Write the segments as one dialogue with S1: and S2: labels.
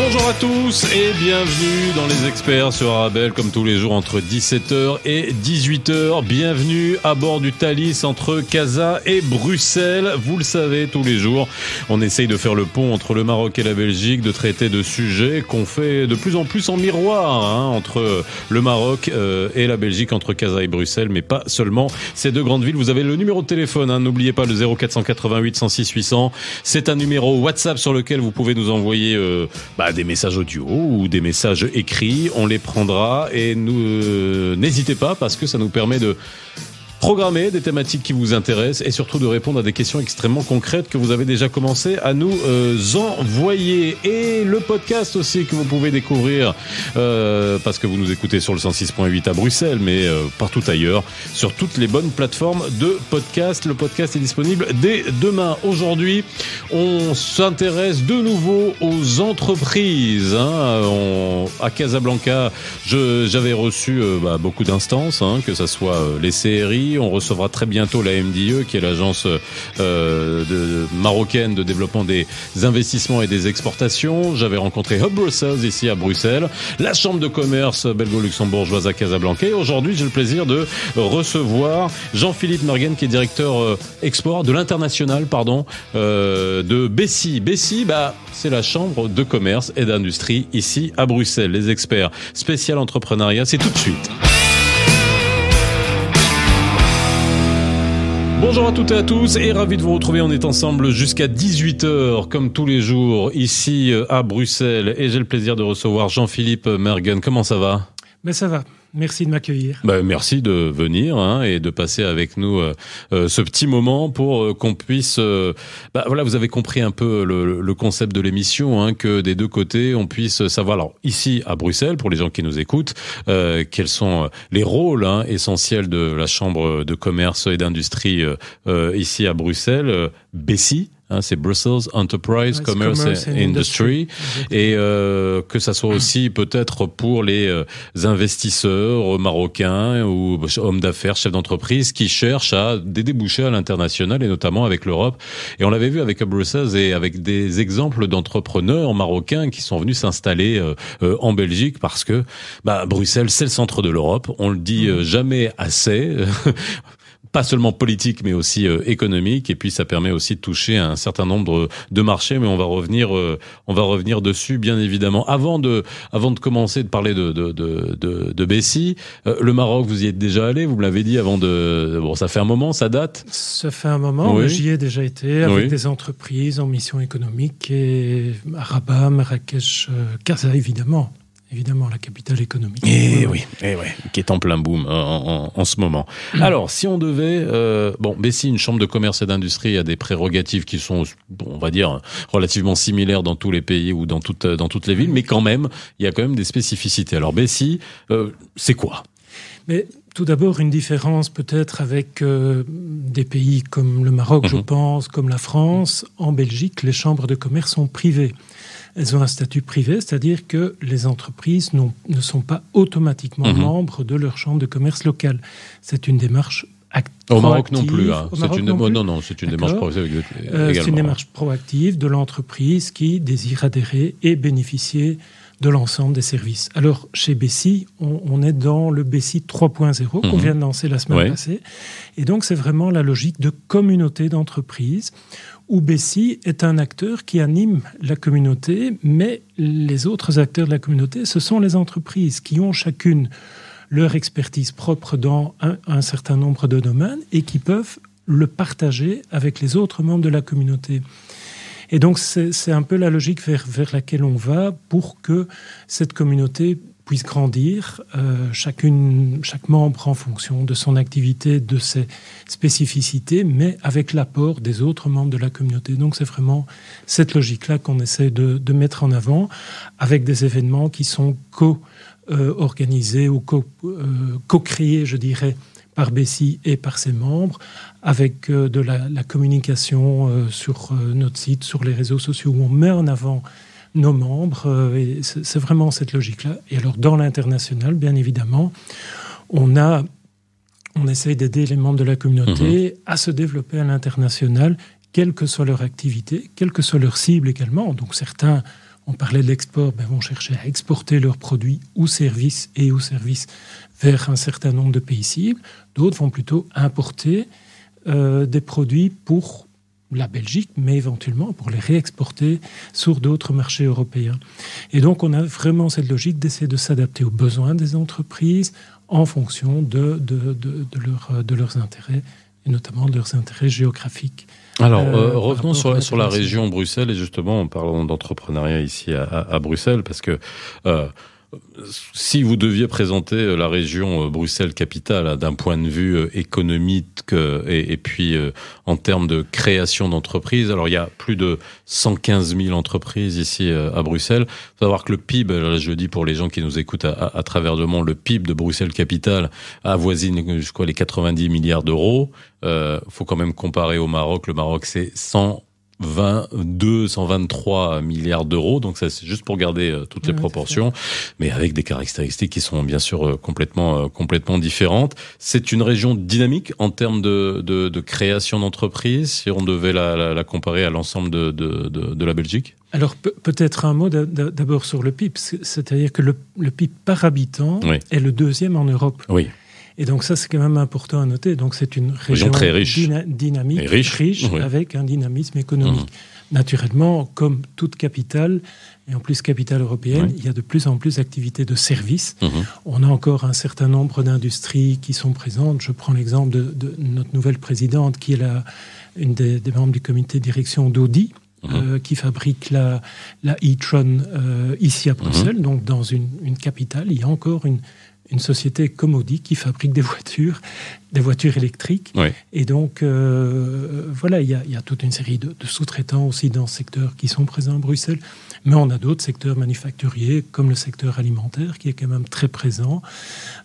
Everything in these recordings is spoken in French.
S1: Bonjour à tous et bienvenue dans les experts sur Arabelle comme tous les jours entre 17h et 18h. Bienvenue à bord du Thalys entre Casa et Bruxelles. Vous le savez, tous les jours, on essaye de faire le pont entre le Maroc et la Belgique, de traiter de sujets qu'on fait de plus en plus en miroir hein, entre le Maroc euh, et la Belgique, entre Casa et Bruxelles, mais pas seulement ces deux grandes villes. Vous avez le numéro de téléphone, hein, n'oubliez pas le 0488 106 800. C'est un numéro WhatsApp sur lequel vous pouvez nous envoyer euh, bah, des messages audio ou des messages écrits. On les prendra et nous euh, n'hésitez pas parce que ça nous permet de programmer des thématiques qui vous intéressent et surtout de répondre à des questions extrêmement concrètes que vous avez déjà commencé à nous euh, envoyer. Et le podcast aussi que vous pouvez découvrir euh, parce que vous nous écoutez sur le 106.8 à Bruxelles, mais euh, partout ailleurs, sur toutes les bonnes plateformes de podcast. Le podcast est disponible dès demain. Aujourd'hui, on s'intéresse de nouveau aux entreprises. Hein. À Casablanca, j'avais reçu bah, beaucoup d'instances, hein, que ce soit les CRI, on recevra très bientôt la MDE, qui est l'agence euh, marocaine de développement des investissements et des exportations. J'avais rencontré Hub Brussels ici à Bruxelles, la chambre de commerce belgo-luxembourgeoise à Casablanca. Et aujourd'hui, j'ai le plaisir de recevoir Jean-Philippe Mergen, qui est directeur euh, export de l'international, pardon, euh, de Bessie. Bessie, bah, c'est la chambre de commerce et d'industrie ici à Bruxelles. Les experts spécial entrepreneuriat, c'est tout de suite. Bonjour à toutes et à tous et ravi de vous retrouver. On est ensemble jusqu'à 18h comme tous les jours ici euh, à Bruxelles et j'ai le plaisir de recevoir Jean-Philippe Mergen. Comment ça va?
S2: Ben ça va. Merci de m'accueillir.
S1: Bah, merci de venir hein, et de passer avec nous euh, euh, ce petit moment pour euh, qu'on puisse. bah, voilà, vous avez compris un peu le, concept de l'émission, hein, que des deux côtés on puisse savoir. Ici à Bruxelles, pour les gens qui nous écoutent, quels sont les rôles hein, essentiels de la chambre de commerce et d'industrie ici à Bruxelles, Bessie Hein, c'est Brussels Enterprise Commerce, and Industry, et euh, que ça soit aussi peut-être pour les euh, investisseurs marocains ou hommes d'affaires, chefs d'entreprise qui cherchent à des débouchés à l'international et notamment avec l'Europe. Et on l'avait vu avec Brussels et avec des exemples d'entrepreneurs marocains qui sont venus s'installer euh, en Belgique parce que bah, Bruxelles c'est le centre de l'Europe. On le dit mmh. jamais assez. pas seulement politique mais aussi euh, économique. Et puis ça permet aussi de toucher un certain nombre de marchés. Mais on va revenir euh, on va revenir dessus bien évidemment. Avant de avant de commencer de parler de de de, de, Bessie euh, le Maroc vous y êtes déjà allé vous me l'avez dit avant de bon ça fait un moment ça date.
S2: Ça fait un moment j'y ai déjà été avec des entreprises en mission économique et à Rabat Marrakech Casa évidemment évidemment la capitale économique.
S1: Et eh oui, et eh oui, qui est en plein boom en, en, ce moment. Mm. Alors, si on devait, euh, bon, Bessie, une chambre de commerce et d'industrie, a des prérogatives qui sont, on va dire, relativement similaires dans tous les pays ou dans toutes dans toutes les villes, mais quand même, il y a quand même des spécificités. Alors, Bessie, euh, c'est quoi?
S2: Mais tout d'abord, une différence peut-être avec euh, des pays comme le Maroc, je mm-hmm. pense, comme la France. En Belgique, les chambres de commerce sont privées elles ont un statut privé, c'est-à-dire que les entreprises ne sont pas automatiquement mhm. membres de leur chambre de commerce locale. C'est une démarche active.
S1: Au Maroc non plus. Hein. C'est une, non, non, c'est une démarche proactive.
S2: Euh, c'est une démarche proactive de l'entreprise qui désire adhérer et bénéficier de l'ensemble des services. Alors, chez Bessie, on, est dans le Bessie 3.0 qu'on mhm. vient de lancer la semaine passée. Et donc, c'est vraiment la logique de communauté d'entreprise où Bessie est un acteur qui anime la communauté, mais les autres acteurs de la communauté, ce sont les entreprises qui ont chacune leur expertise propre dans un, certain nombre de domaines et qui peuvent le partager avec les autres membres de la communauté. Et donc c'est un peu la logique vers, vers laquelle on va pour que cette communauté puisse grandir, euh, chacune, chaque membre en fonction de son activité, de ses spécificités, mais avec l'apport des autres membres de la communauté. Donc c'est vraiment cette logique-là qu'on essaie de, de, mettre en avant, avec des événements qui sont co-organisés ou euh, co-créés, je dirais, par Bessie et par ses membres, avec euh, de la, la communication sur notre site, sur les réseaux sociaux, où on met en avant nos membres. Euh, et c'est vraiment cette logique-là. Et alors, dans l'international, bien évidemment, on a on essaye d'aider les membres de la communauté à se développer à l'international, quelle que soit leur activité, quelle que soit leur cible également. Donc certains, on parlait de l'export, ben, vont chercher à exporter leurs produits ou services et ou services vers un certain nombre de pays cibles. D'autres vont plutôt importer euh, des produits pour la Belgique, mais éventuellement pour les réexporter sur d'autres marchés européens. Et donc on a vraiment cette logique d'essayer de s'adapter aux besoins des entreprises en fonction de, de, de, leur, de leurs intérêts, et notamment de leurs intérêts géographiques.
S1: Alors, euh, euh, revenons sur la, sur la région Bruxelles, et justement, en parlant d'entrepreneuriat ici à, à, Bruxelles, parce que euh, si vous deviez présenter euh, la région euh, Bruxelles-Capitale hein, d'un point de vue euh, économique et, puis en termes de création d'entreprises, alors il y a plus de 115 000 entreprises ici à Bruxelles. Il faut savoir que le PIB, là je le dis pour les gens qui nous écoutent à, travers le monde, le PIB de Bruxelles-Capitale avoisine jusqu'à les 90 milliards d'euros. Il faut quand même comparer au Maroc. Le Maroc, c'est 100 22, 123 milliards d'euros. Donc ça, c'est juste pour garder euh, toutes les proportions, mais avec des caractéristiques qui sont bien sûr euh, complètement, euh, complètement différentes. C'est une région dynamique en termes de, de, de création d'entreprises, si on devait la, la, comparer à l'ensemble de, de, de, la Belgique?
S2: Alors peut-être un mot d'abord sur le PIB, c'est-à-dire que le, le, PIB par habitant est le deuxième en Europe.
S1: Oui.
S2: Et donc ça, c'est quand même important à noter. Donc c'est une région,
S1: très riche,
S2: dynamique, riche, avec un dynamisme économique. Mmh. Naturellement, comme toute capitale, et en plus capitale européenne, il y a de plus en plus d'activités de services. Mmh. On a encore un certain nombre d'industries qui sont présentes. Je prends l'exemple de, notre nouvelle présidente, qui est la, une des, membres du comité de direction d'Audi. Mmh. Euh, qui fabrique la, la e-tron euh, ici à Bruxelles, donc dans une, une, capitale, il y a encore une, une société comme Audi qui fabrique des voitures, des voitures électriques. Et donc, euh, voilà, il y, a, toute une série de, sous-traitants aussi dans ce secteur qui sont présents à Bruxelles. Mais on a d'autres secteurs manufacturiers, comme le secteur alimentaire, qui est quand même très présent.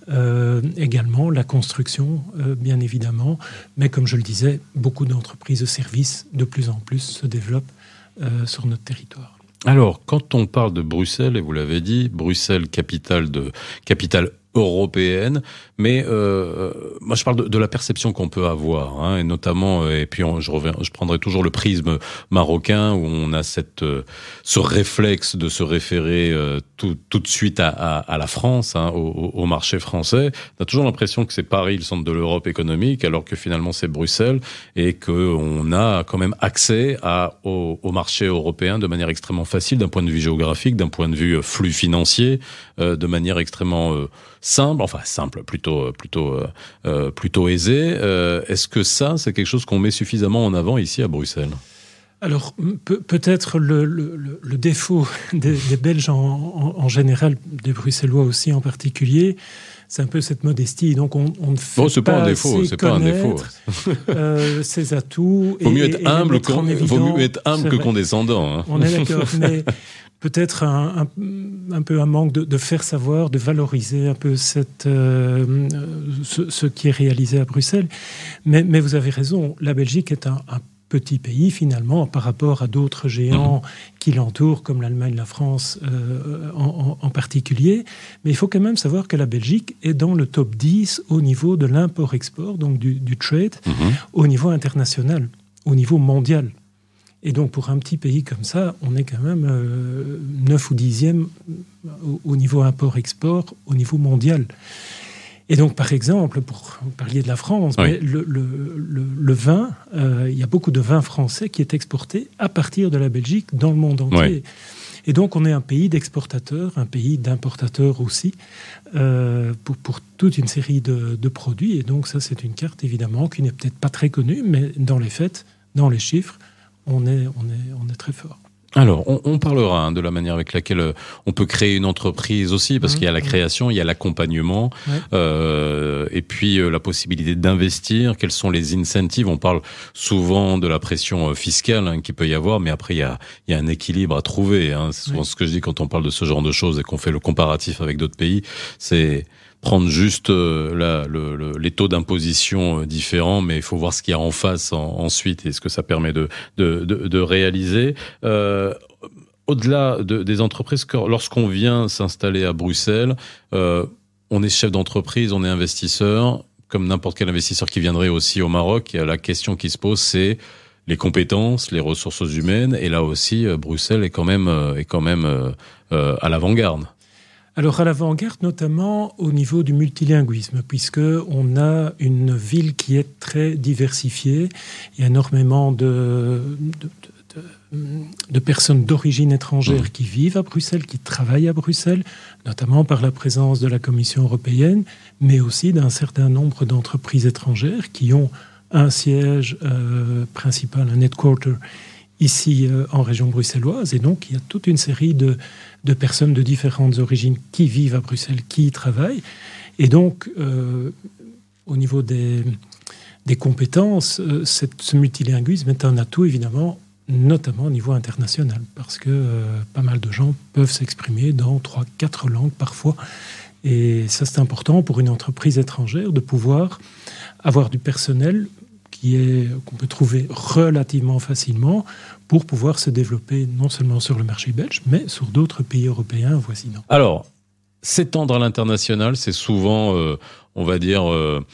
S2: Euh, également, la construction, euh, bien évidemment. Mais comme je le disais, beaucoup d'entreprises de services, de plus en plus, se développent sur notre territoire.
S1: Alors, quand on parle de Bruxelles, et vous l'avez dit, Bruxelles, capitale de capitale européenne, mais euh, moi je parle de, de la perception qu'on peut avoir, hein, et notamment, euh, et puis je reviens, je prendrai toujours le prisme marocain où on a cette euh, ce réflexe de se référer euh, tout, tout de suite à, à, à la France, hein, au, au, marché français. On a toujours l'impression que c'est Paris le centre de l'Europe économique, alors que finalement c'est Bruxelles et que on a quand même accès à au, au marché européen de manière extrêmement facile d'un point de vue géographique, d'un point de vue flux financier, de manière extrêmement simple, enfin simple, plutôt plutôt euh, plutôt aisé. Euh, est-ce que ça, c'est quelque chose qu'on met suffisamment en avant ici à Bruxelles?
S2: Alors, peut-être le, le, défaut des, Belges en, en, général, des Bruxellois aussi en particulier, c'est un peu cette modestie. Donc, on, on ne fait bon, pas, pas un défaut, c'est pas un défaut. Euh, ses atouts.
S1: Vaut mieux être humble, vaut mieux être humble que condescendant. Hein.
S2: On est d'accord, mais peut-être un, un, peu un manque de, faire savoir, de valoriser un peu cette, euh, ce, qui est réalisé à Bruxelles. Mais, mais, vous avez raison, la Belgique est un, petit pays finalement par rapport à d'autres géants mhm. qui l'entourent, comme l'Allemagne, la France euh, en, particulier. Mais il faut quand même savoir que la Belgique est dans le top 10 au niveau de l'import-export, donc du, trade, mhm. au niveau international, au niveau mondial. Et donc, pour un petit pays comme ça, on est quand même euh, 9 ou 10e au, niveau import-export, au niveau mondial. Et donc, par exemple, pour parler de la France, le, le, vin, euh, il y a beaucoup de vin français qui est exporté à partir de la Belgique dans le monde entier. Et donc, on est un pays d'exportateurs, un pays d'importateurs aussi, euh, pour, pour, toute une série de, de, produits. Et donc, ça, c'est une carte, évidemment, qui n'est peut-être pas très connue, mais dans les faits, dans les chiffres, on est, on est, on est très fort.
S1: Alors, on, parlera hein, de la manière avec laquelle euh, on peut créer une entreprise aussi, parce mmh, qu'il y a la mmh. création, il y a l'accompagnement, euh, et puis euh, la possibilité d'investir. Quels sont les incentives? On parle souvent de la pression fiscale hein, qu'il peut y avoir, mais après il y a, il y a un équilibre à trouver. Hein. C'est souvent ce que je dis quand on parle de ce genre de choses et qu'on fait le comparatif avec d'autres pays. C'est prendre juste euh, le, les taux d'imposition euh, différents, mais il faut voir ce qu'il y a en face ensuite et ce que ça permet de, de, de, réaliser. Euh, au-delà de, des entreprises, lorsqu'on vient s'installer à Bruxelles, on est chef d'entreprise, on est investisseur. comme n'importe quel investisseur qui viendrait aussi au Maroc, la question qui se pose, c'est les compétences, les ressources humaines, et là aussi, Bruxelles est quand même, est quand même à l'avant-garde.
S2: Alors à l'avant-garde, notamment au niveau du multilinguisme, puisque on a une ville qui est très diversifiée. Il y a énormément de, personnes d'origine étrangère qui vivent à Bruxelles, qui travaillent à Bruxelles, notamment par la présence de la Commission européenne, mais aussi d'un certain nombre d'entreprises étrangères qui ont un siège euh, principal, un headquarter ici euh, en région bruxelloise. Et donc, il y a toute une série de, de, personnes de différentes origines qui vivent à Bruxelles, qui y travaillent. Et donc, euh, au niveau des, des compétences, euh, ce multilinguisme est un atout, évidemment, notamment au niveau international, parce que pas mal de gens peuvent s'exprimer dans trois, quatre langues parfois. Et ça, c'est important pour une entreprise étrangère de pouvoir avoir du personnel qu'on peut trouver relativement facilement pour pouvoir se développer non seulement sur le marché belge, mais sur d'autres pays européens voisinants.
S1: Alors, s'étendre à l'international, c'est souvent, euh, on va dire, euh,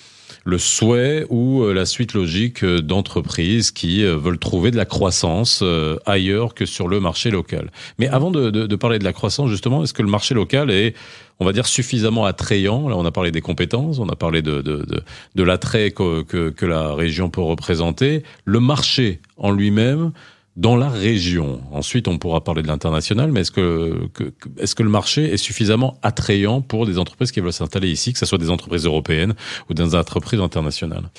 S1: le souhait ou euh, la suite logique d'entreprises qui veulent trouver de la croissance ailleurs que sur le marché local. Mais avant de, parler de la croissance, justement, est-ce que le marché local est, on va dire, suffisamment attrayant? Là, on a parlé des compétences, on a parlé de, de, l'attrait que, que, que la région peut représenter. Le marché en lui-même, dans la région. Ensuite, on pourra parler de l'international, mais est-ce que, est-ce que le marché est suffisamment attrayant pour des entreprises qui veulent s'installer ici, que ce soit des entreprises européennes ou des entreprises internationales?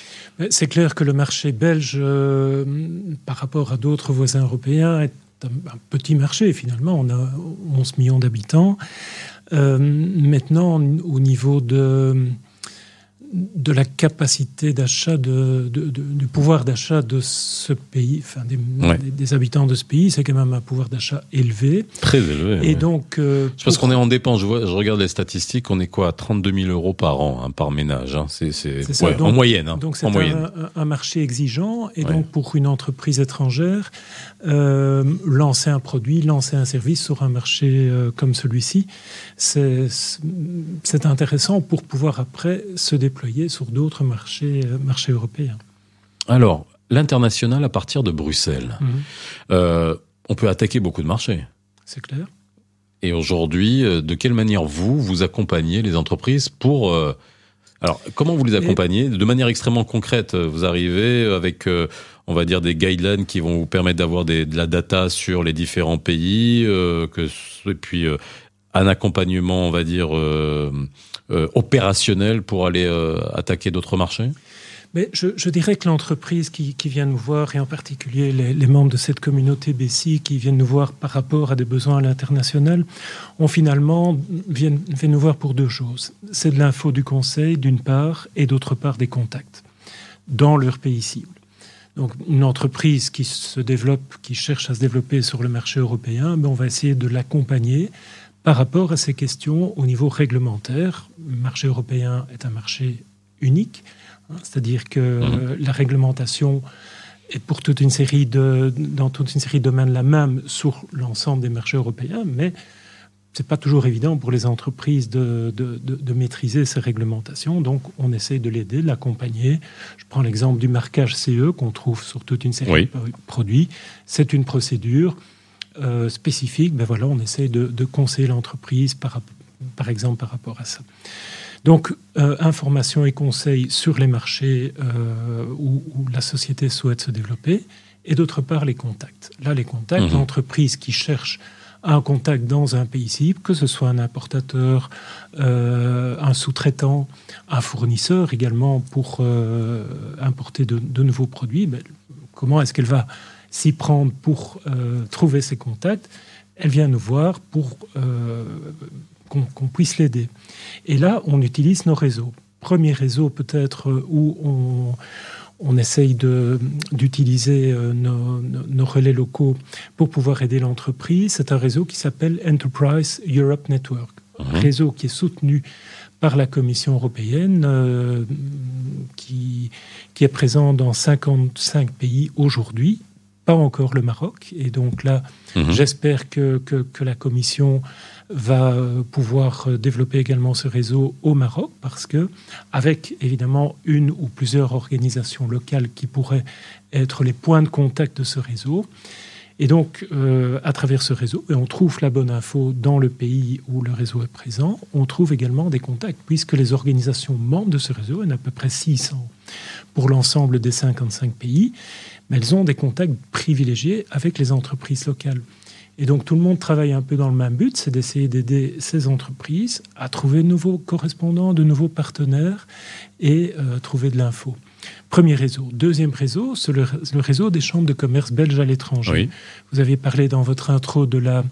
S2: C'est clair que le marché belge, euh, par rapport à d'autres voisins européens, est un, petit marché finalement. On a 11 millions d'habitants. Euh, maintenant, au niveau de de la capacité d'achat, de, du pouvoir d'achat de ce pays, enfin des, habitants de ce pays, c'est quand même un pouvoir d'achat élevé.
S1: Très élevé.
S2: Et donc.
S1: Euh, parce qu'on est en dépenses. Je, je, regarde les statistiques, on est quoi à 32 000 euros par an, hein, par ménage. Hein. C'est, en moyenne. Hein,
S2: donc c'est
S1: un,
S2: un, marché exigeant. Et donc pour une entreprise étrangère, euh, lancer un produit, lancer un service sur un marché euh, comme celui-ci, c'est, c'est intéressant pour pouvoir après se déployer sur d'autres marchés, euh, marchés européens.
S1: Alors, l'international à partir de Bruxelles, mhm. euh, on peut attaquer beaucoup de marchés.
S2: C'est clair.
S1: Et aujourd'hui, euh, de quelle manière vous, vous accompagnez les entreprises pour... alors, comment vous les accompagnez? De manière extrêmement concrète, vous arrivez avec, on va dire, des guidelines qui vont vous permettre d'avoir de la data sur les différents pays, que, et puis un accompagnement, on va dire, euh, euh, opérationnel pour aller euh, attaquer d'autres marchés?
S2: Mais je, dirais que l'entreprise qui, vient nous voir, et en particulier les, membres de cette communauté BSI qui viennent nous voir par rapport à des besoins à l'international, ont finalement viennent, viennent nous voir pour deux choses. C'est de l'info du conseil, d'une part, et d'autre part des contacts dans leur pays cible. Donc, une entreprise qui se développe, qui cherche à se développer sur le marché européen, mais ben, on va essayer de l'accompagner par rapport à ces questions au niveau réglementaire. Le marché européen est un marché unique, hein, c'est-à-dire que mhm. la réglementation est pour toute une série de, dans toute une série de domaines la même sur l'ensemble des marchés européens, mais c'est pas toujours évident pour les entreprises de, de, maîtriser ces réglementations. Donc, on essaie de l'aider, de l'accompagner. Je prends l'exemple du marquage CE qu'on trouve sur toute une série de produits. C'est une procédure euh, spécifique, ben voilà, on essaie de, conseiller l'entreprise par, par exemple par rapport à ça. Donc, euh, information et conseils sur les marchés euh, où, la société souhaite se développer, et d'autre part les contacts. Là, les contacts, mmh. l'entreprise qui cherche un contact dans un pays cible, que ce soit un importateur, un sous-traitant, un fournisseur également pour importer de, de, nouveaux produits, ben, comment est-ce qu'elle va s'y prendre pour euh, trouver ses contacts, elle vient nous voir pour euh, qu'on puisse l'aider. Et là, on utilise nos réseaux. Premier réseau peut-être où on, on essaye d'utiliser euh, nos, nos, relais locaux pour pouvoir aider l'entreprise. C'est un réseau qui s'appelle Enterprise Europe Network, un mhm. réseau qui est soutenu par la Commission européenne, qui, qui est présent dans 55 pays aujourd'hui pas encore le Maroc. Et donc là, mhm. j'espère que, que, la Commission va pouvoir développer également ce réseau au Maroc parce que, avec évidemment une ou plusieurs organisations locales qui pourraient être les points de contact de ce réseau, et donc, euh, à travers ce réseau, et on trouve la bonne info dans le pays où le réseau est présent, on trouve également des contacts, puisque les organisations membres de ce réseau, il y en a à peu près 600 pour l'ensemble des 55 pays, mais elles ont des contacts privilégiés avec les entreprises locales. Et donc tout le monde travaille un peu dans le même but, c'est d'essayer d'aider ces entreprises à trouver de nouveaux correspondants, de nouveaux partenaires et euh, trouver de l'info. Premier réseau. Deuxième réseau, c'est le, réseau des chambres de commerce belges à l'étranger. Vous aviez parlé dans votre intro de la,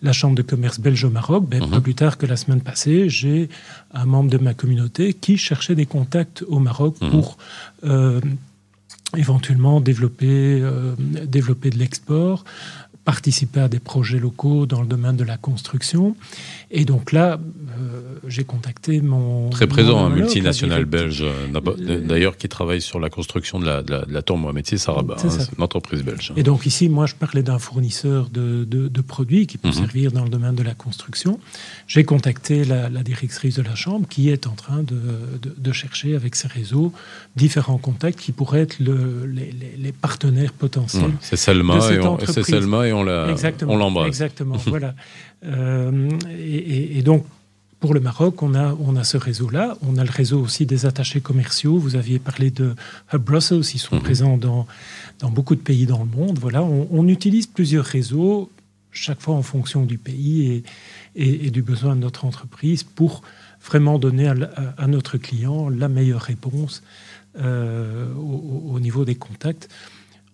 S2: la chambre de commerce belge au Maroc. Ben, Pas mhm. plus tard que la semaine passée, j'ai un membre de ma communauté qui cherchait des contacts au Maroc mhm. pour euh, éventuellement développer, euh, développer de l'export, participer à des projets locaux dans le domaine de la construction. Et donc là, euh, j'ai contacté mon...
S1: Très présent, un multinational belge, euh, d'ailleurs, qui travaille sur la construction de la, de la, de la tour Mohamed Saraba, hein, c'est une entreprise belge.
S2: Et donc ici, moi, je parlais d'un fournisseur de, de, produits qui peut mhm. servir dans le domaine de la construction. J'ai contacté la, directrice de la Chambre qui est en train de, chercher avec ses réseaux différents contacts qui pourraient être le, les, les, partenaires potentiels.
S1: c'est Selma, et on, on l'embrasse.
S2: Exactement, voilà. Euh, et, donc, pour le Maroc, on a, on a ce réseau-là. On a le réseau aussi des attachés commerciaux. Vous aviez parlé de Hub Brussels. Ils sont mhm. présents dans, dans beaucoup de pays dans le monde. Voilà, on, utilise plusieurs réseaux, chaque fois en fonction du pays et, et, du besoin de notre entreprise pour vraiment donner à, notre client la meilleure réponse euh, au, au, niveau des contacts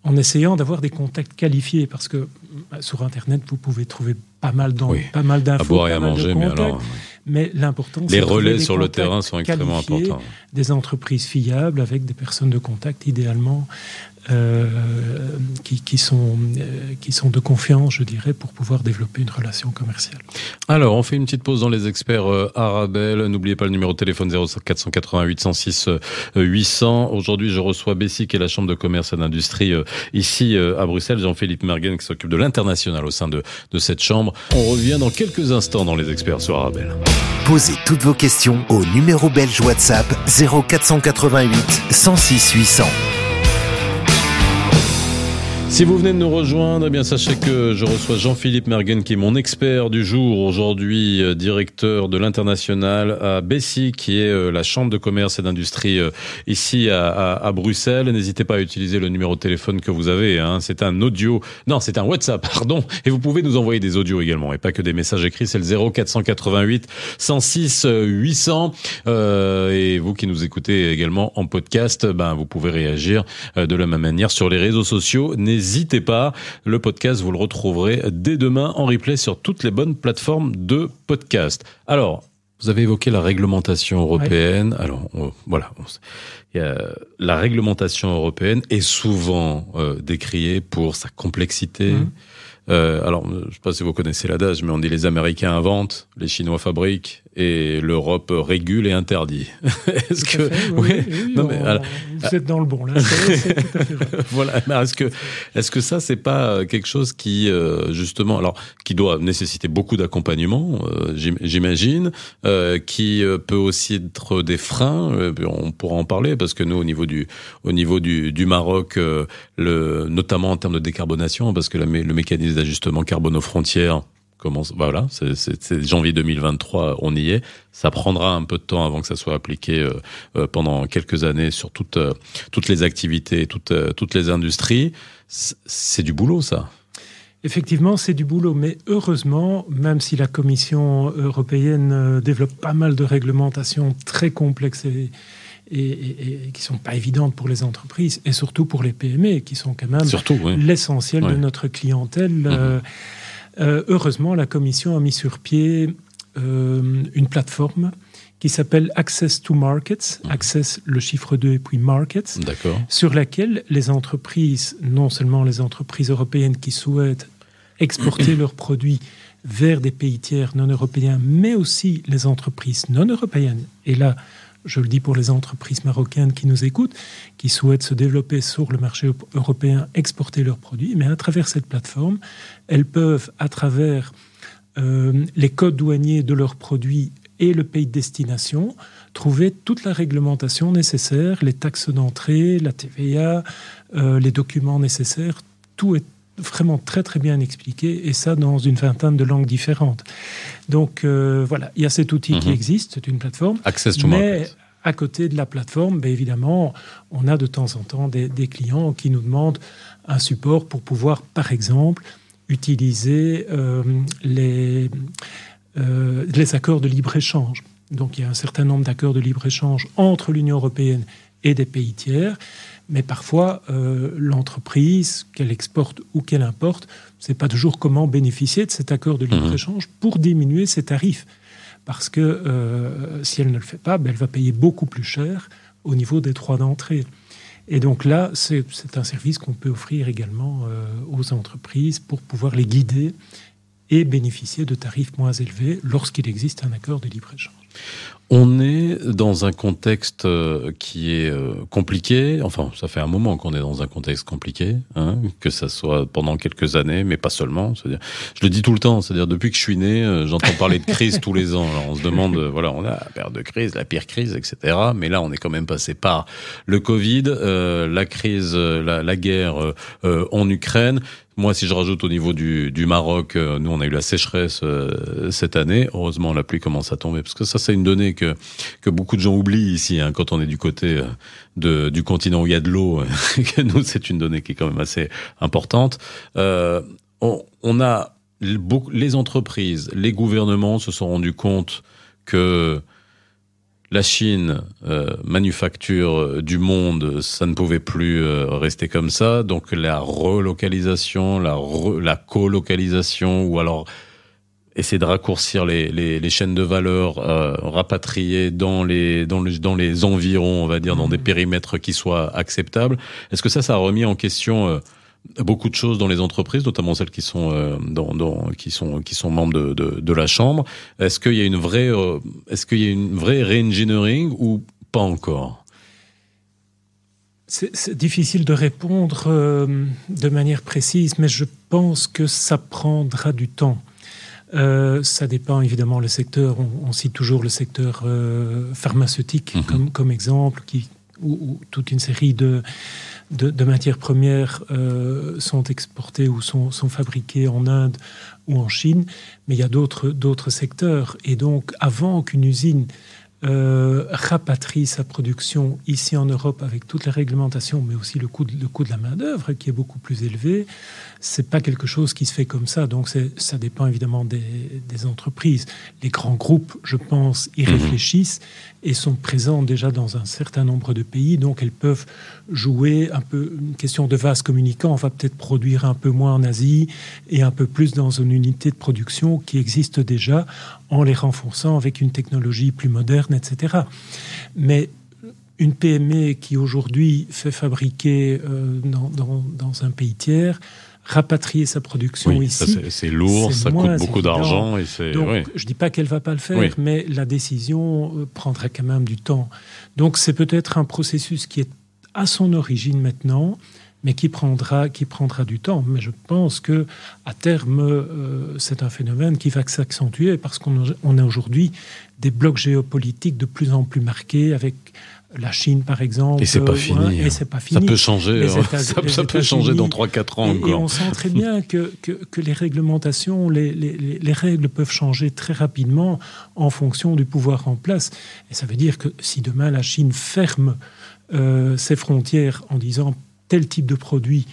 S2: en essayant d'avoir des contacts qualifiés, parce que bah, sur Internet, vous pouvez trouver pas mal d'infos. Pas mal
S1: à boire et à manger, mais alors...
S2: Mais l'important,
S1: Les relais sur le terrain sont extrêmement importants.
S2: Des entreprises fiables avec des personnes de contact, idéalement, euh, qui, qui, sont, euh, qui sont de confiance, je dirais, pour pouvoir développer une relation commerciale.
S1: Alors, on fait une petite pause dans les experts euh, Arabelle. N'oubliez pas le numéro de téléphone 0488 106 800. Aujourd'hui, je reçois Bessie, qui est la Chambre de commerce et d'industrie ici à Bruxelles. Jean-Philippe Mergen, qui s'occupe de l'international au sein de, de cette chambre. On revient dans quelques instants dans les experts sur Arabelle.
S3: Posez toutes vos questions au numéro belge WhatsApp 0488 106 800.
S1: Si vous venez de nous rejoindre, eh bien sachez que je reçois Jean-Philippe Mergen, qui est mon expert du jour, aujourd'hui euh, directeur de l'international à Bessy, qui est euh, la chambre de commerce et d'industrie euh, ici à, Bruxelles. N'hésitez pas à utiliser le numéro de téléphone que vous avez. Hein. C'est un audio, non, c'est un WhatsApp, pardon. Et vous pouvez nous envoyer des audios également, et pas que des messages écrits. C'est le 0488 106 800. et vous qui nous écoutez également en podcast, ben vous pouvez réagir de la même manière sur les réseaux sociaux pas. Le podcast, vous le retrouverez dès demain en replay sur toutes les bonnes plateformes de podcast. Alors, vous avez évoqué la réglementation européenne. Alors, voilà. la réglementation européenne est souvent euh, décriée pour sa complexité. Mmh. Euh, alors, je ne sais pas si vous connaissez l'adage, mais on dit les Américains inventent, les Chinois fabriquent et l'Europe régule et interdit.
S2: Est-ce que oui, non, mais, vous êtes dans le bon là.
S1: voilà. Est-ce que est-ce que ça c'est pas quelque chose qui euh, justement alors qui doit nécessiter beaucoup d'accompagnement, euh, j'imagine, euh, qui peut aussi être des freins. on pourra en parler parce que nous au niveau du au niveau du, du Maroc, le notamment en termes de décarbonation, parce que le mécanisme d'ajustement carbone aux frontières voilà, c'est janvier 2023, on y est. Ça prendra un peu de temps avant que ça soit appliqué euh, euh, pendant quelques années sur toutes euh, toutes les activités, toutes toutes les industries. C'est du boulot, ça.
S2: Effectivement, c'est du boulot, mais heureusement, même si la Commission européenne développe pas mal de réglementations très complexes et, et, qui sont pas évidentes pour les entreprises et surtout pour les PME, qui sont quand même l'essentiel de notre clientèle. Mhm. Euh, heureusement, la Commission a mis sur pied euh, une plateforme qui s'appelle Access to Markets. Access le chiffre 2 et puis Markets, sur laquelle les entreprises, non seulement les entreprises européennes qui souhaitent exporter leurs produits vers des pays tiers non européens, mais aussi les entreprises non européennes. Et là, je le dis pour les entreprises marocaines qui nous écoutent, qui souhaitent se développer sur le marché européen, exporter leurs produits, mais à travers cette plateforme, elles peuvent, à travers les codes douaniers de leurs produits et le pays de destination, trouver toute la réglementation nécessaire, les taxes d'entrée, la TVA, les documents nécessaires, tout est vraiment très très bien expliqué et ça dans une vingtaine de langues différentes. Donc voilà, il y a cet outil qui mhm. existe, c'est une plateforme.
S1: Access to
S2: mais à côté de la plateforme, ben évidemment, on a de temps en temps des, clients qui nous demandent un support pour pouvoir, par exemple, utiliser euh, les, euh, les accords de libre-échange. Donc il y a un certain nombre d'accords de libre-échange entre l'Union européenne et des pays tiers, mais parfois euh, l'entreprise, qu'elle exporte ou qu'elle importe, ne sait pas toujours comment bénéficier de cet accord de mmh. libre-échange pour diminuer ses tarifs parce que euh, si elle ne le fait pas, ben, elle va payer beaucoup plus cher au niveau des droits d'entrée. Et donc là, c'est un service qu'on peut offrir également euh, aux entreprises pour pouvoir les guider et bénéficier de tarifs moins élevés lorsqu'il existe un accord de libre-échange.
S1: On est dans un contexte euh, qui est euh, compliqué. Enfin, ça fait un moment qu'on est dans un contexte compliqué, hein, que ça soit pendant quelques années, mais pas seulement. C'est-à-dire, je le dis tout le temps. C'est-à-dire, depuis que je suis né, euh, j'entends parler de crise tous les ans. Alors, on se demande, voilà, on a la période de crise, la pire crise, etc. Mais là, on est quand même passé par le Covid, la crise, la, la guerre en Ukraine. Moi, si je rajoute au niveau du, du Maroc, euh, nous, on a eu la sécheresse euh, cette année. Heureusement, la pluie commence à tomber. Parce que ça, c'est une donnée que, que beaucoup de gens oublient ici, hein, quand on est du côté euh, de, du continent où il y a de l'eau. que nous, c'est une donnée qui est quand même assez importante. Euh, on, on, a les entreprises, les gouvernements se sont rendus compte que la Chine, euh, manufacture euh, du monde, ça ne pouvait plus euh, rester comme ça. Donc la relocalisation, la, la colocalisation, ou alors essayer de raccourcir les, les, chaînes de valeur, rapatrier dans les, dans, dans les environs, on va dire, dans des mmh. périmètres qui soient acceptables. Est-ce que ça, ça a remis en question beaucoup de choses dans les entreprises, notamment celles qui sont euh, dans, dans, qui sont qui sont membres de, de, de la chambre. Est-ce qu'il y a une vraie euh, est-ce qu'il y a une vraie re-engineering ou pas encore?
S2: C'est difficile de répondre euh, de manière précise, mais je pense que ça prendra du temps. Euh, ça dépend évidemment le secteur. On, on cite toujours le secteur pharmaceutique mm-hmm. comme, comme exemple, qui, où toute une série de de, matières premières euh, sont exportées ou sont, sont, fabriquées en Inde ou en Chine, mais il y a d'autres secteurs. Et donc, avant qu'une usine euh, rapatrie sa production ici en Europe avec toutes les réglementations, mais aussi le coût de, le coût de la main-d'œuvre qui est beaucoup plus élevé, c'est pas quelque chose qui se fait comme ça. Donc ça dépend évidemment des, entreprises. Les grands groupes, je pense, y mhm. réfléchissent et sont présents déjà dans un certain nombre de pays. Donc elles peuvent jouer un peu une question de vase communicant. On va peut-être produire un peu moins en Asie et un peu plus dans une unité de production qui existe déjà en les renforçant avec une technologie plus moderne, etc. Mais une PME qui aujourd'hui fait fabriquer euh, dans, un pays tiers, rapatrier sa production ici.
S1: C'est lourd, ça coûte beaucoup d'argent.
S2: Donc, oui. je dis pas qu'elle va pas le faire, mais la décision euh, prendra quand même du temps. Donc, c'est peut-être un processus qui est à son origine maintenant, mais qui prendra, qui prendra du temps. Mais je pense que à terme, euh, c'est un phénomène qui va s'accentuer parce qu'on a aujourd'hui des blocs géopolitiques de plus en plus marqués avec la Chine, par exemple.
S1: Et c'est pas, fini.
S2: et c'est pas fini.
S1: Ça peut changer. Hein. ça, peut changer dans 3-4 ans.
S2: Et, on sent très bien que, que, les réglementations, les, les, les, règles peuvent changer très rapidement en fonction du pouvoir en place. Et ça veut dire que si demain la Chine ferme euh, ses frontières en disant tel type de produit.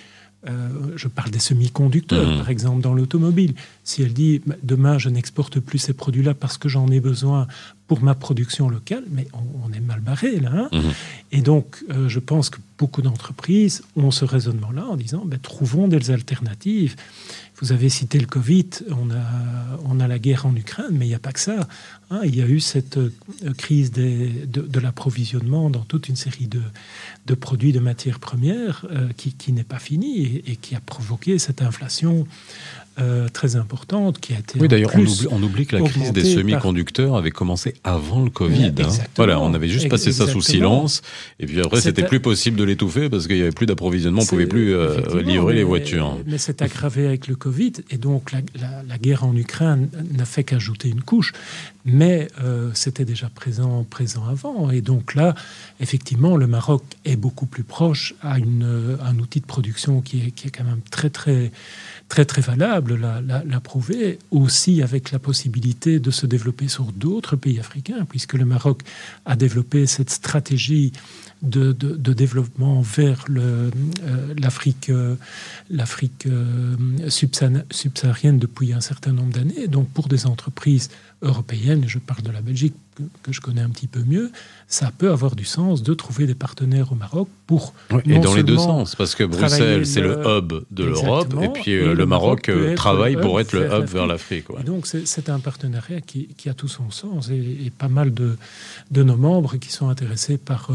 S2: Euh, je parle des semi-conducteurs, mhm. par exemple, dans l'automobile. Si elle dit demain je n'exporte plus ces produits-là parce que j'en ai besoin pour ma production locale, mais on, est mal barré là. Hein. Mhm. Et donc, euh, je pense que beaucoup d'entreprises ont ce raisonnement-là en disant ben, trouvons des alternatives. Vous avez cité le Covid, on a, on a la guerre en Ukraine, mais il n'y a pas que ça. Hein. il y a eu cette euh, crise des, de, l'approvisionnement dans toute une série de, de produits, de matières premières euh, qui, qui n'est pas finie et, qui a provoqué cette inflation euh, très importante qui a été.
S1: Oui, d'ailleurs, on, on, oublie que la crise des semi-conducteurs avait commencé avant le Covid. Hein. Voilà, on avait juste passé ça sous silence. Et puis après, c'était plus possible de l'étouffer parce qu'il n'y avait plus d'approvisionnement, on ne pouvait plus euh, livrer les voitures.
S2: Mais, c'est aggravé avec le Covid. Et donc, la, guerre en Ukraine n'a fait qu'ajouter une couche. Mais euh, c'était déjà présent, présent avant. Et donc là, effectivement, le Maroc est beaucoup plus proche à une, un outil de production qui est, qui est quand même très, très très très valable, l'a prouvé, aussi avec la possibilité de se développer sur d'autres pays africains, puisque le Maroc a développé cette stratégie de, développement vers euh, l'Afrique euh, euh, subsaharienne depuis un certain nombre d'années. Donc pour des entreprises européennes, je parle de la Belgique que, je connais un petit peu mieux, ça peut avoir du sens de trouver des partenaires au Maroc pour...
S1: et dans les deux sens, parce que Bruxelles, c'est le... hub de l'Europe, et puis le, Maroc, travaille pour être le hub vers l'Afrique.
S2: donc c'est un partenariat qui, a tout son sens, et, pas mal de, de, nos membres qui sont intéressés par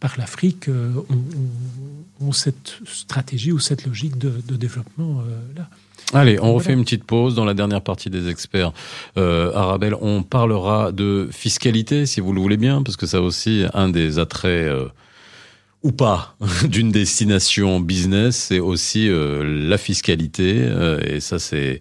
S2: par l'Afrique euh, ont, cette stratégie ou cette logique de, développement euh, là.
S1: Allez, on refait une petite pause dans la dernière partie des experts. Euh, Arabelle, on parlera de fiscalité, si vous le voulez bien, parce que ça aussi un des attraits euh, ou pas d'une destination business, c'est aussi euh, la fiscalité euh, et ça c'est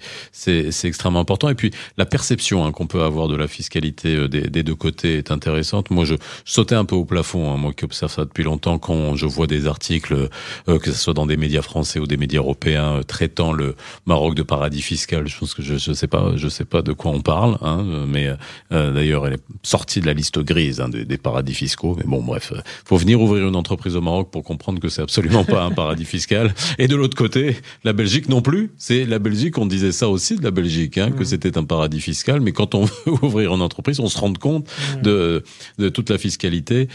S1: extrêmement important. Et puis la perception hein, qu'on peut avoir de la fiscalité euh, des, des, deux côtés est intéressante. Moi, je sautais un peu au plafond, hein, moi qui observe ça depuis longtemps, quand je vois des articles, que ce soit dans des médias français ou des médias européens, traitant le Maroc de paradis fiscal. Je pense que je, je sais pas, je sais pas de quoi on parle, hein, mais d'ailleurs elle est sortie de la liste grise des, des, paradis fiscaux. Mais bon, bref, faut venir ouvrir une entreprise au Maroc pour comprendre que c'est absolument pas un paradis fiscal. Et de l'autre côté, la Belgique non plus. C'est la Belgique, on disait ça aussi de la Belgique, hein, que mmh. c'était un paradis fiscal. Mais quand on veut ouvrir une entreprise, on se rend compte mmh. de, de toute la fiscalité.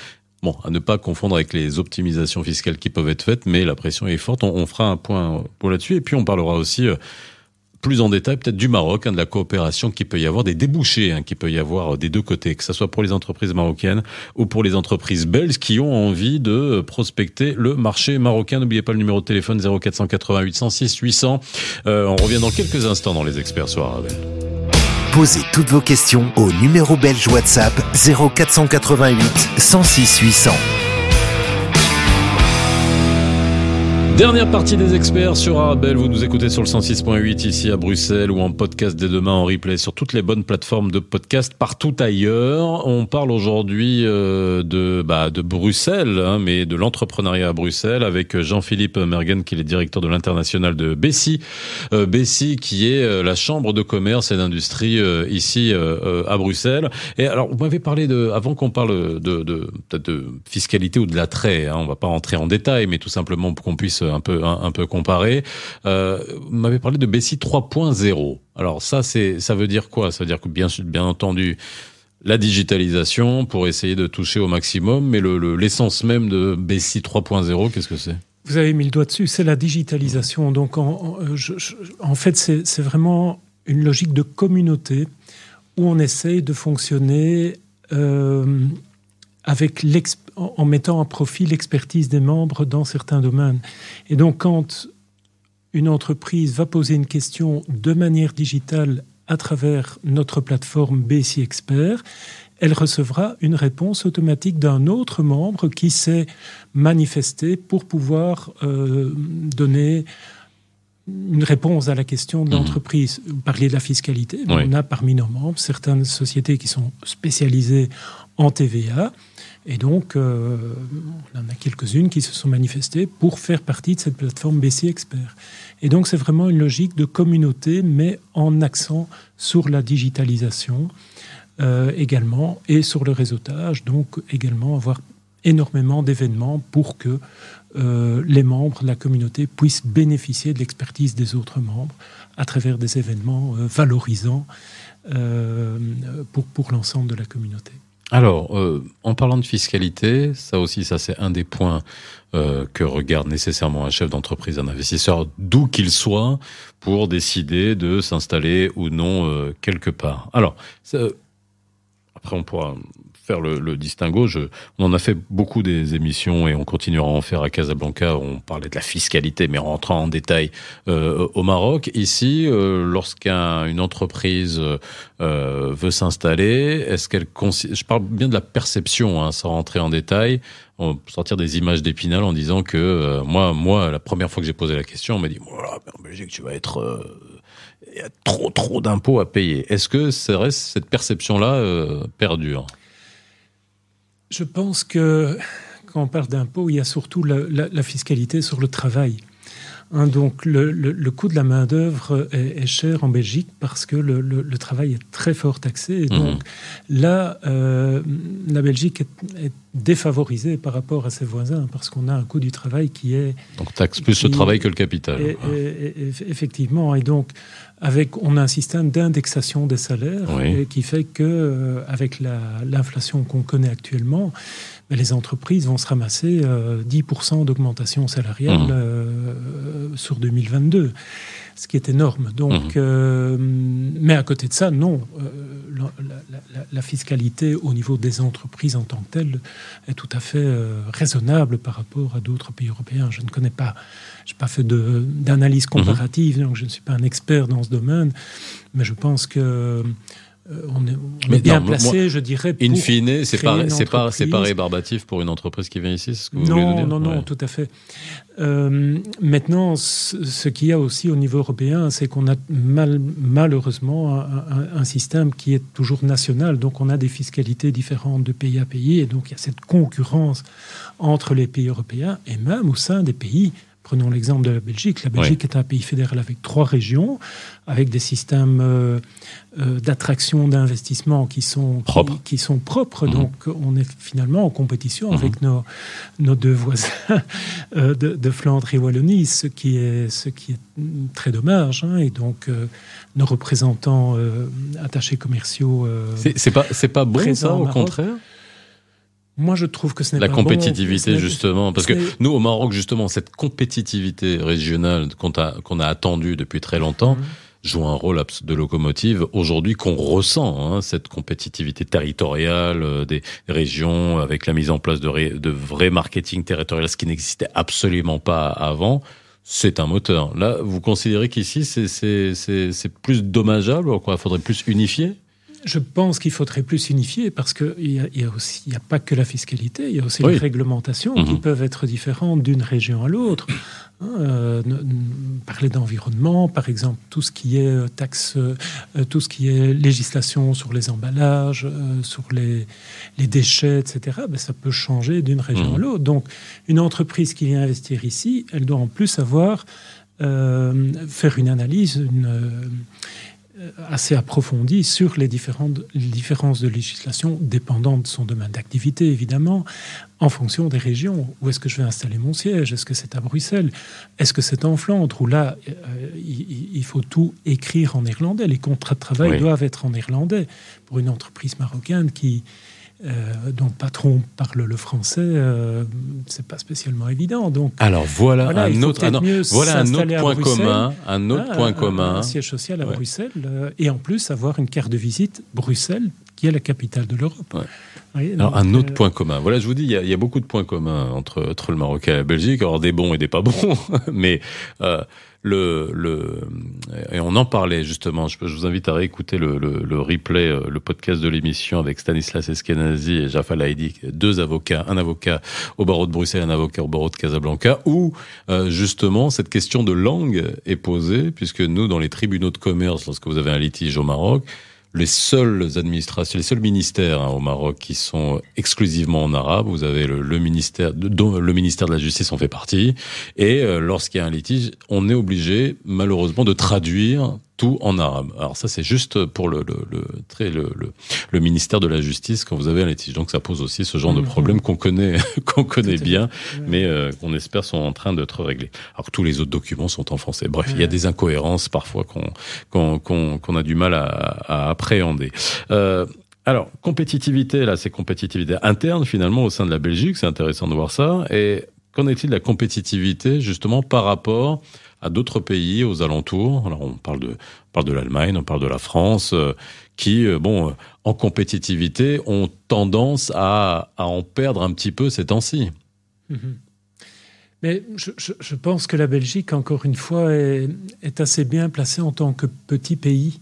S1: Bon, à ne pas confondre avec les optimisations fiscales qui peuvent être faites, mais la pression est forte. On, on fera un point pour là-dessus. Et puis on parlera aussi euh, plus en détail peut-être du Maroc, hein, de la coopération qui peut y avoir, des débouchés hein, qui peut y avoir des deux côtés, que ce soit pour les entreprises marocaines ou pour les entreprises belges qui ont envie de prospecter le marché marocain. N'oubliez pas le numéro de téléphone 0488 106 800. on revient dans quelques instants dans les experts sur.
S3: Posez toutes vos questions au numéro belge WhatsApp 0488 106 800.
S1: Dernière partie des experts sur Arabelle. Vous nous écoutez sur le 106.8 ici à Bruxelles ou en podcast dès demain en replay sur toutes les bonnes plateformes de podcast partout ailleurs. On parle aujourd'hui euh, de bah, de Bruxelles, hein, mais de l'entrepreneuriat à Bruxelles avec Jean-Philippe Mergen qui est directeur de l'international de Bessie. Euh, Bessie qui est euh, la chambre de commerce et d'industrie euh, ici à Bruxelles. Et alors vous m'avez parlé de avant qu'on parle de de, de, fiscalité ou de l'attrait. Hein, on va pas rentrer en détail, mais tout simplement pour qu'on puisse un peu un, peu comparé. Euh, vous m'avez parlé de Bessie 3.0. Alors ça, c'est ça veut dire quoi? Ça veut dire que bien bien entendu la digitalisation pour essayer de toucher au maximum, mais l'essence même de Bessie 3.0, qu'est-ce que c'est?
S2: Vous avez mis le doigt dessus, c'est la digitalisation. Donc en, en fait, c'est vraiment une logique de communauté où on essaye de fonctionner euh, en mettant à profit l'expertise des membres dans certains domaines. Et donc, quand une entreprise va poser une question de manière digitale à travers notre plateforme BSI Expert, elle recevra une réponse automatique d'un autre membre qui s'est manifesté pour pouvoir euh, donner une réponse à la question de mmh. l'entreprise. Vous parliez de la fiscalité. On a parmi nos membres certaines sociétés qui sont spécialisées en TVA et donc, euh, on en a quelques-unes qui se sont manifestées pour faire partie de cette plateforme BC Expert. Et donc, c'est vraiment une logique de communauté, mais en accent sur la digitalisation euh, également et sur le réseautage. Donc, également avoir énormément d'événements pour que euh, les membres de la communauté puissent bénéficier de l'expertise des autres membres à travers des événements valorisants pour, pour l'ensemble de la communauté.
S1: Alors, euh, en parlant de fiscalité, ça aussi, ça c'est un des points euh, que regarde nécessairement un chef d'entreprise, un investisseur, d'où qu'il soit, pour décider de s'installer ou non euh, quelque part. Alors, après on pourra le, distinguo, on en a fait beaucoup des émissions et on continuera à en faire à Casablanca. On parlait de la fiscalité, mais en rentrant en détail euh, au Maroc. Ici, euh, lorsqu'une entreprise euh, veut s'installer, est-ce qu'elle je parle bien de la perception, hein, sans rentrer en détail, on sortir des images d'Épinal en disant que moi, moi, la première fois que j'ai posé la question, on m'a dit voilà, en Belgique, tu vas être il y a trop trop d'impôts à payer. Est-ce que cette perception-là perdure?
S2: Je pense que quand on parle d'impôts, il y a surtout la, fiscalité sur le travail. Hein, donc le, coût de la main-d'œuvre est, cher en Belgique parce que le, travail est très fort taxé. Et donc mhm. là, euh, la Belgique est, défavorisée par rapport à ses voisins parce qu'on a un coût du travail qui est.
S1: Donc taxe plus le travail que le capital.
S2: effectivement. Et donc, avec, on a un système d'indexation des salaires qui fait que, euh, avec l'inflation qu'on connaît actuellement, les entreprises vont se ramasser 10% euh, d'augmentation salariale mmh. euh, sur 2022, ce qui est énorme. Donc, mmh. euh, mais à côté de ça, non, la, fiscalité au niveau des entreprises en tant que telle est tout à fait raisonnable par rapport à d'autres pays européens. Je ne connais pas, je n'ai pas fait d'analyse mmh. comparative, donc je ne suis pas un expert dans ce domaine, mais je pense que euh, on est, bien placé, je dirais.
S1: In fine, c'est pas, pas, pas rébarbatif pour une entreprise qui vient ici, ce que vous
S2: non,
S1: voulez
S2: dire Non, non, tout à fait. Euh, maintenant, ce, qu'il y a aussi au niveau européen, c'est qu'on a mal, malheureusement un, système qui est toujours national. Donc, on a des fiscalités différentes de pays à pays, et donc il y a cette concurrence entre les pays européens et même au sein des pays Prenons l'exemple de la Belgique. La Belgique est un pays fédéral avec trois régions, avec des systèmes euh, euh, d'attraction d'investissement qui sont
S1: propres.
S2: Qui, sont propres. Mhm. Donc, on est finalement en compétition mhm. avec nos, nos deux voisins euh, de, Flandre et Wallonie, ce qui est, ce qui est très dommage. Hein. et donc, nos représentants attachés commerciaux.
S1: c'est pas, pas bon, ça, au contraire?
S2: Moi, je trouve que ce n'est
S1: la
S2: pas
S1: compétitivité justement, parce que nous au Maroc justement cette compétitivité régionale qu'on a qu'on a attendue depuis très longtemps. Mhm. joue un rôle de locomotive aujourd'hui qu'on ressent hein, cette compétitivité territoriale euh, des régions avec la mise en place de, de vrai marketing territorial, ce qui n'existait absolument pas avant. C'est un moteur. Là, vous considérez qu'ici, c'est plus dommageable, quoi? Il faudrait plus unifier?
S2: Je pense qu'il faudrait plus unifier parce qu'il n'y a, y a, aussi, il y a pas que la fiscalité, il y a aussi les réglementations qui mhm. peuvent être différentes d'une région à l'autre. Hein, euh, parler d'environnement, par exemple, tout ce qui est euh, taxe, euh, tout ce qui est législation sur les emballages, sur les, les, déchets, etc., ben, ça peut changer d'une région à mhm. l'autre. Donc, une entreprise qui vient investir ici, elle doit en plus avoir faire une analyse, une assez approfondie sur les différentes les différences de législation dépendant de son domaine d'activité, évidemment, en fonction des régions. Où est-ce que je vais installer mon siège? Est-ce que c'est à Bruxelles? Est-ce que c'est en Flandre? Où là, euh, il, faut tout écrire en néerlandais. Les contrats de travail doivent être en néerlandais pour une entreprise marocaine qui euh, dont patron parle le français, euh, c'est pas spécialement évident. Donc,
S1: alors voilà, un autre, ah voilà un autre point commun, un autre point commun,
S2: un siège social à Bruxelles, euh, et en plus avoir une carte de visite Bruxelles, qui est la capitale de l'Europe.
S1: alors un autre point commun. Voilà, je vous dis, il y, a, beaucoup de points communs entre, entre le Maroc et la Belgique. Alors des bons et des pas bons, mais le, le et on en parlait justement. Je, vous invite à réécouter le, le, le replay, euh, le podcast de l'émission avec Stanislas Eskenazi et Jaffa Laïdi, deux avocats, un avocat au barreau de Bruxelles, un avocat au barreau de Casablanca, où euh, justement cette question de langue est posée, puisque nous, dans les tribunaux de commerce, lorsque vous avez un litige au Maroc, les seules administrations, les seuls ministères hein, au Maroc qui sont exclusivement en arabe. Vous avez le, ministère, dont le ministère de la Justice en fait partie. Et euh, lorsqu'il y a un litige, on est obligé malheureusement de traduire tout en arabe. Alors ça, c'est juste pour le, le, le, le, le, ministère de la Justice quand vous avez un litige. Donc ça pose aussi ce genre de mmh. problème qu'on connaît, qu'on connaît bien, mais euh, qu'on espère sont en train d'être réglés. Alors que tous les autres documents sont en français. Bref, il y a des incohérences parfois qu'on qu'on qu'on a du mal à, à appréhender. Euh, alors, compétitivité, là, c'est compétitivité interne finalement au sein de la Belgique, c'est intéressant de voir ça. Et qu'en est-il de la compétitivité justement par rapport à d'autres pays aux alentours. Alors on parle de, parle de l'Allemagne, on parle de la France, qui, bon, en compétitivité, ont tendance à, à en perdre un petit peu ces temps-ci.
S2: Mhm. Mais je, pense que la Belgique, encore une fois, est, assez bien placée en tant que petit pays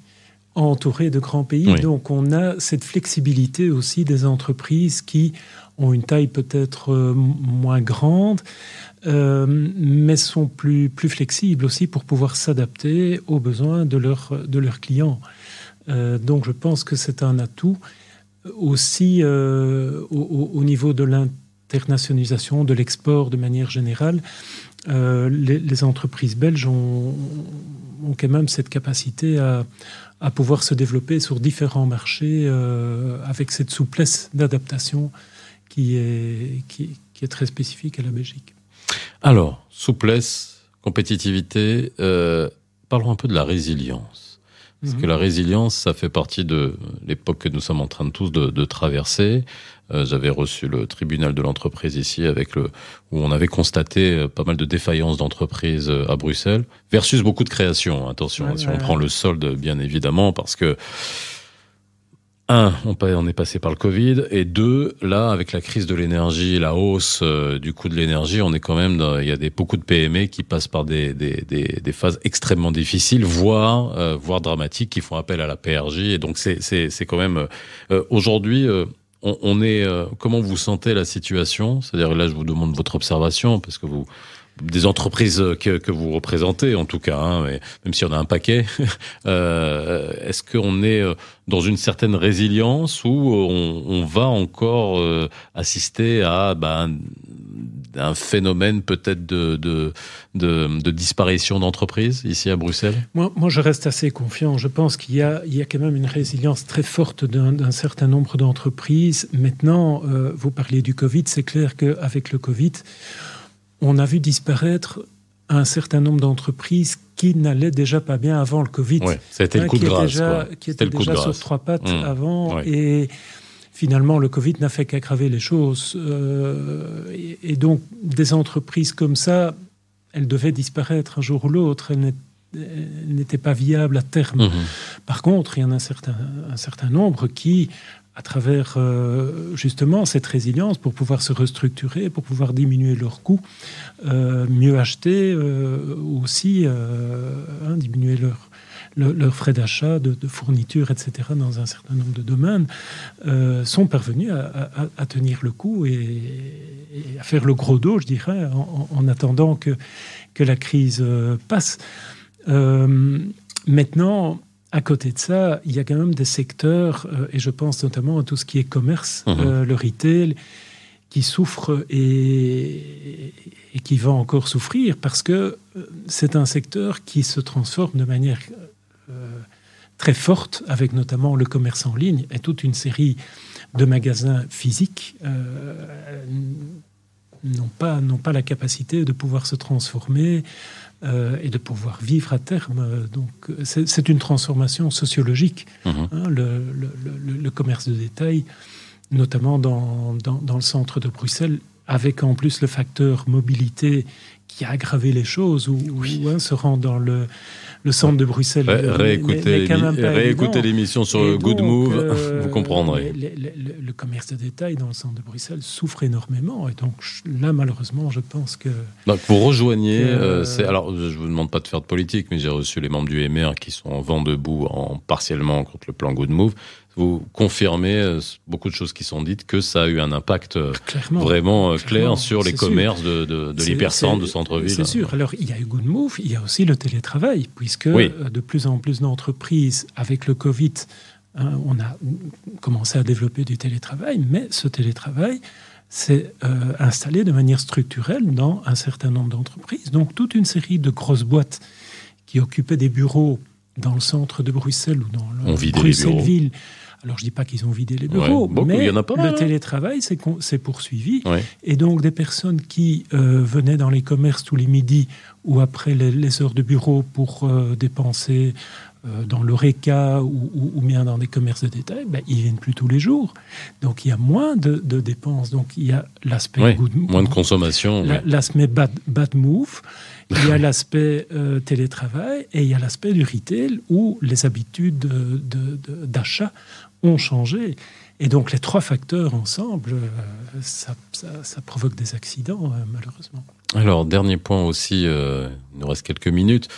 S2: entouré de grands pays. Donc on a cette flexibilité aussi des entreprises qui ont une taille peut-être euh, moins grande, euh, mais sont plus, flexibles aussi pour pouvoir s'adapter aux besoins de, leur, de leurs clients. Euh, donc je pense que c'est un atout aussi au, niveau de l'internationalisation, de l'export de manière générale. les, entreprises belges ont, quand même cette capacité à, pouvoir se développer sur différents marchés euh, avec cette souplesse d'adaptation qui, est très spécifique à la Belgique.
S1: Alors, souplesse, compétitivité, euh, parlons un peu de la résilience. Parce mhm. que la résilience, ça fait partie de l'époque que nous sommes en train de tous de, de traverser. Euh, J'avais reçu le tribunal de l'entreprise ici, avec le où on avait constaté euh, pas mal de défaillances d'entreprises euh, à Bruxelles, versus beaucoup de créations. Attention, si on prend le solde, bien évidemment, parce que un, on est passé par le Covid, et deux, là, avec la crise de l'énergie, la hausse euh, du coût de l'énergie, on est quand même, dans, il y a des, beaucoup de PME qui passent par des, des, des, des phases extrêmement difficiles, voire, euh, voire dramatiques, qui font appel à la PRJ, et donc c'est, c'est, c'est quand même, euh, aujourd'hui, on, on, est, comment vous sentez la situation? C'est-à-dire là, je vous demande votre observation, parce que vous, des entreprises que, vous représentez, en tout cas, hein, même si on a un paquet, euh, est-ce qu'on est euh, dans une certaine résilience ou on, on va encore euh, assister à ben, un phénomène peut-être de, disparition d'entreprises ici à Bruxelles?
S2: Moi, moi, je reste assez confiant. Je pense qu'il y a, quand même une résilience très forte d'un certain nombre d'entreprises. Maintenant, euh, vous parlez du Covid, c'est clair qu'avec le Covid, on a vu disparaître un certain nombre d'entreprises qui n'allaient déjà pas bien avant le Covid.
S1: Ouais, c'était le hein, coup de grâce.
S2: Déjà, qui étaient déjà sur trois pattes mmh. avant. Et finalement, le Covid n'a fait qu'aggraver les choses. Euh, et, donc, des entreprises comme ça, elles devaient disparaître un jour ou l'autre. Elles n'étaient pas viables à terme. Mmh. Par contre, il y en a un certain, un certain nombre qui à travers euh, justement cette résilience pour pouvoir se restructurer, pour pouvoir diminuer leurs coûts, euh, mieux acheter euh, aussi, hein, diminuer leurs leur frais d'achat, de, fourniture, etc., dans un certain nombre de domaines, sont parvenus à, tenir le coup et, à faire le gros dos, je dirais, en, en attendant que, que la crise passe. maintenant, à côté de ça, il y a quand même des secteurs, euh, et je pense notamment à tout ce qui est commerce, mhm. euh, le retail, qui souffre et, qui va encore souffrir parce que euh, c'est un secteur qui se transforme de manière très forte, avec notamment le commerce en ligne et toute une série de magasins physiques n'ont pas, pas la capacité de pouvoir se transformer euh, et de pouvoir vivre à terme. Donc, c'est une transformation sociologique, mhm. hein, le, le, commerce de détail, notamment dans, dans, dans, le centre de Bruxelles, avec en plus le facteur mobilité qui a aggravé les choses, ou hein, se rend dans le le centre de Bruxelles.
S1: réécoutez l'émission sur Good Move, euh, vous comprendrez.
S2: Le, commerce de détail dans le centre de Bruxelles souffre énormément. Et donc là, malheureusement, je pense que.
S1: Donc vous rejoignez. Euh, alors, je ne vous demande pas de faire de politique, mais j'ai reçu les membres du MR qui sont en vent debout en, partiellement contre le plan Good Move vous confirmez euh, beaucoup de choses qui sont dites, que ça a eu un impact euh, vraiment euh, clair sur les commerces de, de, de l'hypercentre, de centre-ville.
S2: C'est sûr. Alors, il y a eu Good Move, il y a aussi le télétravail, puisque de plus en plus d'entreprises, avec le Covid, hein, on a commencé à développer du télétravail, mais ce télétravail s'est installé de manière structurelle dans un certain nombre d'entreprises. Donc, toute une série de grosses boîtes qui occupaient des bureaux dans le centre de Bruxelles ou dans le Bruxelles-Ville alors, je ne dis pas qu'ils ont vidé les bureaux, mais le hein. télétravail s'est poursuivi. Et donc, des personnes qui euh, venaient dans les commerces tous les midis ou après les, heures de bureau pour euh, dépenser euh, dans l'ORECA ou, bien dans des commerces de détail, ben, ils viennent plus tous les jours. Donc il y a moins de, dépenses. Donc il y a l'aspect
S1: moins de consommation,
S2: l'aspect bad, bad move. Il y a l'aspect euh, télétravail et il y a l'aspect du retail où les habitudes d'achat ont changé. Et donc les trois facteurs ensemble, euh, ça, provoque des accidents, malheureusement.
S1: Alors, dernier point aussi, il nous reste quelques minutes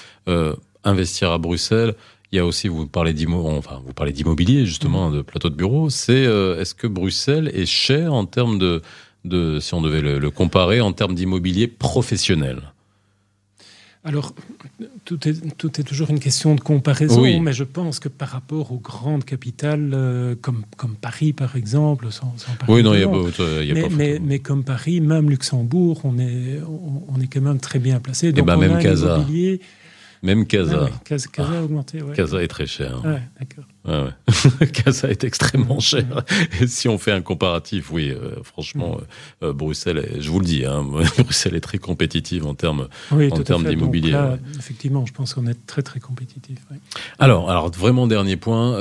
S1: investir à Bruxelles, il y a aussi, vous parlez enfin, vous parlez d'immobilier justement, mm. de plateau de bureau. C'est euh, est-ce que Bruxelles est cher en termes de, de si on devait le, comparer en termes d'immobilier professionnel?
S2: Alors, tout est, tout est toujours une question de comparaison, mais je pense que par rapport aux grandes capitales euh, comme, comme Paris, par exemple, sans,
S1: Oui, non, il y a, y a
S2: mais,
S1: pas
S2: mais, mais, comme Paris, même Luxembourg, on est, on, est quand même très bien placé.
S1: Et eh ben,
S2: donc,
S1: même Casa. Même Casa.
S2: Ah Casa, a ah. augmenté. Ouais.
S1: Casa est très cher.
S2: Ouais, d'accord.
S1: Ouais, Casa est extrêmement cher. Et si on fait un comparatif, oui, euh, franchement, mm. euh, euh, Bruxelles, je vous le dis, hein, Bruxelles est très compétitive en termes, en termes d'immobilier.
S2: Effectivement, je pense qu'on est très très compétitif.
S1: Alors, alors vraiment dernier point,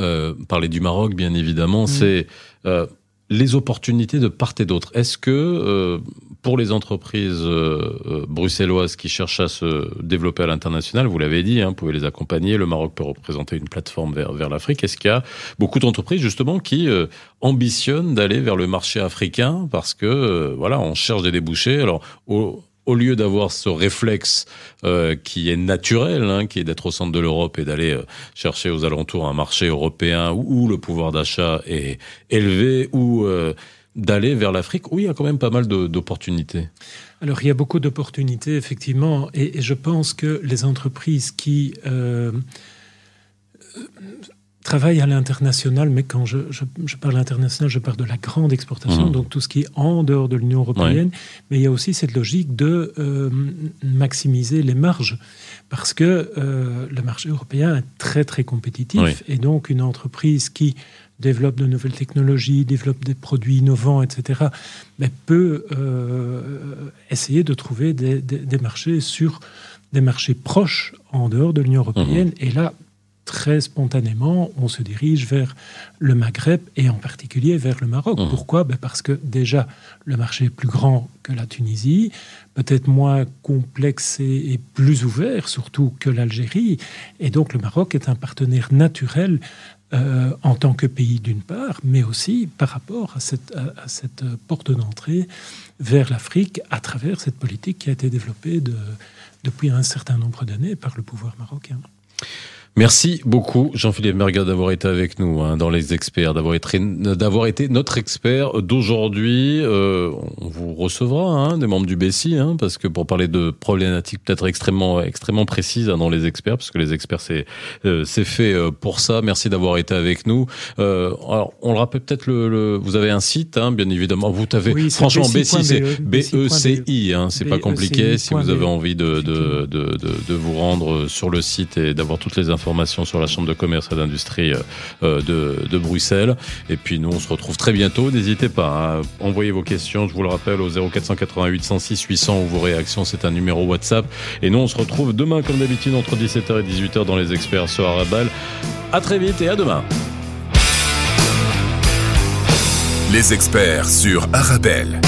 S1: parler du Maroc, bien évidemment, mm. c'est les opportunités de part et d'autre. Est-ce que pour les entreprises euh, euh, bruxelloises qui cherchent à se développer à l'international, vous l'avez dit, hein, vous pouvez les accompagner. Le Maroc peut représenter une plateforme vers, vers l'Afrique. Est-ce qu'il y a beaucoup d'entreprises justement qui euh, ambitionnent d'aller vers le marché africain parce que voilà, on cherche des débouchés? Alors au, au lieu d'avoir ce réflexe qui est naturel, hein, qui est d'être au centre de l'Europe et d'aller chercher aux alentours un marché européen où, le pouvoir d'achat est élevé, où d'aller vers l'Afrique où il y a quand même pas mal d'opportunités.
S2: Alors il y a beaucoup d'opportunités, effectivement, et, je pense que les entreprises qui travaillent à l'international, mais quand je, parle international, je parle de la grande exportation, mmh. donc tout ce qui est en dehors de l'Union européenne, mais il y a aussi cette logique de euh, maximiser les marges, parce que euh, le marché européen est très très compétitif, et donc une entreprise qui développe de nouvelles technologies, développe des produits innovants, etc., mais peut euh, essayer de trouver des, marchés sur des marchés proches en dehors de l'Union européenne. Mhm. Et là, très spontanément, on se dirige vers le Maghreb et en particulier vers le Maroc. Mhm. Pourquoi? Ben Parce que déjà, le marché est plus grand que la Tunisie, peut-être moins complexe et, et plus ouvert, surtout que l'Algérie. Et donc, le Maroc est un partenaire naturel euh, en tant que pays d'une part, mais aussi par rapport à cette, à, cette porte d'entrée vers l'Afrique à travers cette politique qui a été développée de, depuis un certain nombre d'années par le pouvoir marocain.
S1: Merci beaucoup, Jean-Philippe Merga, d'avoir été avec nous hein, dans les experts, d'avoir été, d'avoir été notre expert d'aujourd'hui. Euh, on vous recevra, hein, des membres du BSI, hein, parce que pour parler de problématiques peut-être extrêmement, extrêmement précises hein, dans les experts, parce que les experts, c'est, euh, c'est fait euh, pour ça. Merci d'avoir été avec nous. Euh, alors, on le rappelle peut-être, le, le, vous avez un site, hein, bien évidemment. Vous avez, oui, franchement, BSI, c'est B-E-C-I, hein, c'est pas compliqué. Si vous avez envie de, de, de, de, de vous rendre sur le site et d'avoir toutes les informations informations sur la Chambre de commerce et d'industrie euh, euh, de, de, Bruxelles. Et puis nous, on se retrouve très bientôt. N'hésitez pas à hein. envoyer vos questions, je vous le rappelle, au 0488 106 800 ou vos réactions, c'est un numéro WhatsApp. Et nous, on se retrouve demain, comme d'habitude, entre 17h et 18h dans les experts sur Arabal. À très vite et à demain.
S4: Les experts sur Arabelle.